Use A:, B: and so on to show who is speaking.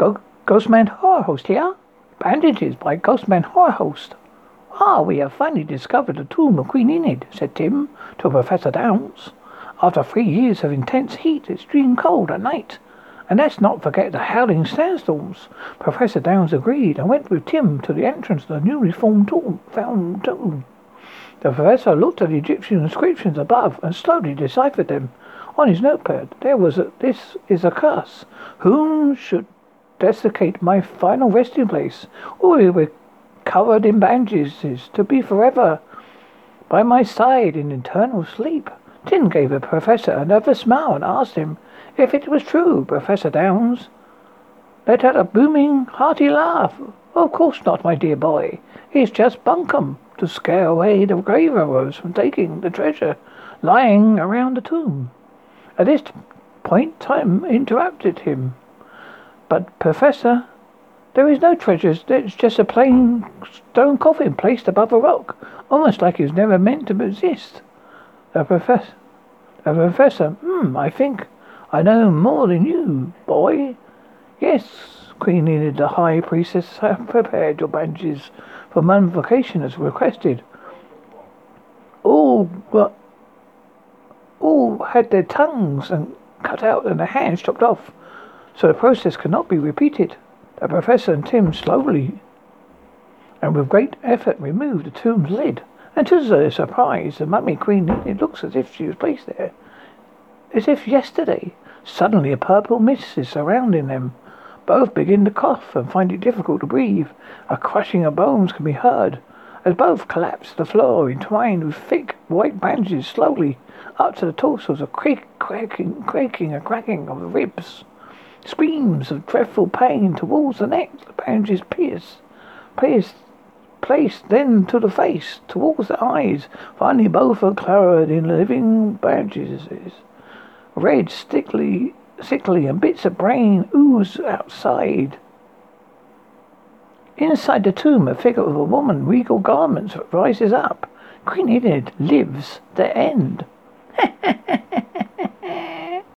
A: Go- Ghostman Horror Host here. Bandages by Ghostman Horror Host. Ah, we have finally discovered the tomb of Queen Enid, said Tim to Professor Downes. After three years of intense heat, it's extreme cold at night, and let's not forget the howling sandstorms. Professor Downes agreed and went with Tim to the entrance of the newly formed tomb, found tomb. The professor looked at the Egyptian inscriptions above and slowly deciphered them. On his notepad, there was a, this is a curse. Whom should desiccate my final resting place, or we were covered in bandages to be forever by my side in eternal sleep. Tim gave the professor another smile and asked him if it was true, Professor Downes. let out a booming, hearty laugh. Of course not, my dear boy. It's just bunkum to scare away the grave robbers from taking the treasure lying around the tomb. At this point, Tim interrupted him. But, Professor, there is no treasure. It's just a plain stone coffin placed above a rock, almost like it was never meant to exist. The professor, the professor, hmm, I think I know more than you, boy. Yes, Queen Enid, the High Priestess, have prepared your bandages for mummification as requested. All but all had their tongues and cut out and their hands chopped off, so the process cannot be repeated. The professor and Tim slowly and with great effort removed the tomb's lid, and to their surprise, the mummy queen it looks as if she was placed there, as if yesterday. Suddenly a purple mist is surrounding them. Both begin to cough and find it difficult to breathe. A crushing of bones can be heard as both collapse to the floor, entwined with thick white bandages slowly up to the torsos, a creak, cracking, creaking, a cracking of the ribs. Screams of dreadful pain towards the neck, the bandages pierce, pierce, placed then to the face, towards the eyes. Finally, both are covered in living bandages. Red, stickly, sickly, and bits of brain ooze outside. Inside the tomb, a figure of a woman, regal garments, rises up. Queen Enid lives the end.